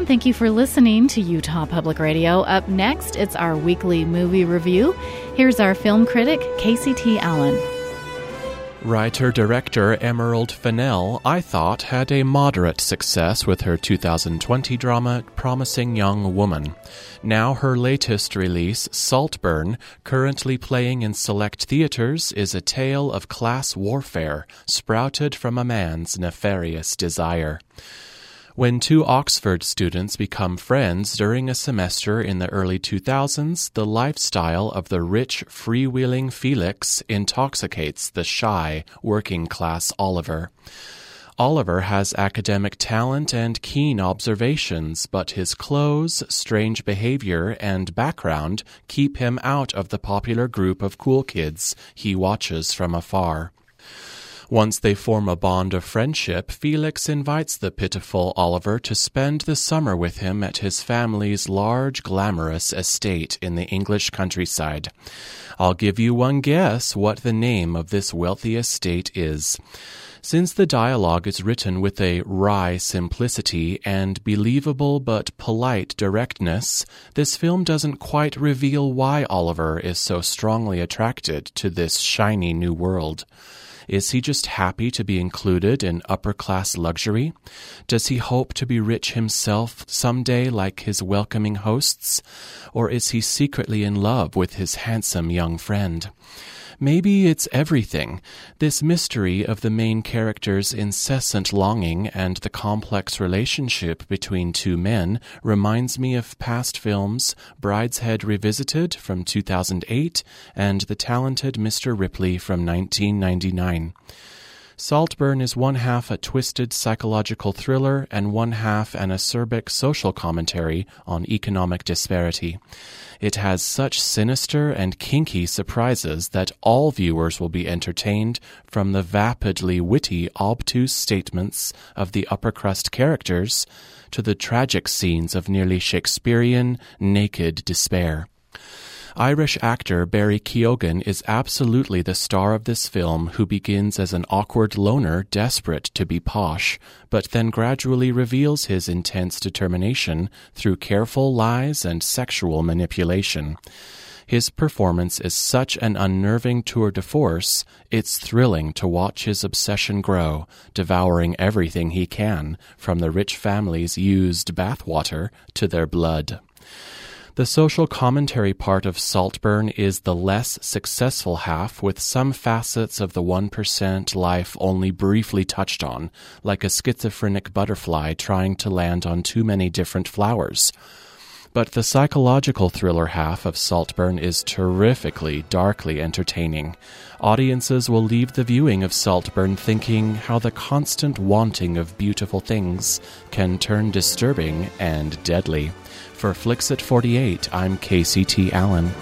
and thank you for listening to Utah Public Radio. Up next, it's our weekly movie review. Here's our film critic, Casey T. Allen. Writer director Emerald Fennell, I thought, had a moderate success with her 2020 drama Promising Young Woman. Now, her latest release, Saltburn, currently playing in select theaters, is a tale of class warfare sprouted from a man's nefarious desire. When two Oxford students become friends during a semester in the early 2000s, the lifestyle of the rich, freewheeling Felix intoxicates the shy, working class Oliver. Oliver has academic talent and keen observations, but his clothes, strange behavior, and background keep him out of the popular group of cool kids he watches from afar. Once they form a bond of friendship, Felix invites the pitiful Oliver to spend the summer with him at his family's large, glamorous estate in the English countryside. I'll give you one guess what the name of this wealthy estate is. Since the dialogue is written with a wry simplicity and believable but polite directness, this film doesn't quite reveal why Oliver is so strongly attracted to this shiny new world. Is he just happy to be included in upper class luxury? Does he hope to be rich himself someday like his welcoming hosts? Or is he secretly in love with his handsome young friend? Maybe it's everything. This mystery of the main character's incessant longing and the complex relationship between two men reminds me of past films Brideshead Revisited from 2008 and The Talented Mr. Ripley from 1999. Saltburn is one half a twisted psychological thriller and one half an acerbic social commentary on economic disparity. It has such sinister and kinky surprises that all viewers will be entertained from the vapidly witty, obtuse statements of the upper crust characters to the tragic scenes of nearly Shakespearean naked despair. Irish actor Barry Keoghan is absolutely the star of this film who begins as an awkward loner desperate to be posh, but then gradually reveals his intense determination through careful lies and sexual manipulation. His performance is such an unnerving tour de force, it's thrilling to watch his obsession grow, devouring everything he can, from the rich family's used bathwater to their blood. The social commentary part of Saltburn is the less successful half, with some facets of the 1% life only briefly touched on, like a schizophrenic butterfly trying to land on too many different flowers. But the psychological thriller half of Saltburn is terrifically, darkly entertaining. Audiences will leave the viewing of Saltburn thinking how the constant wanting of beautiful things can turn disturbing and deadly. For Flix at 48, I'm Casey T. Allen.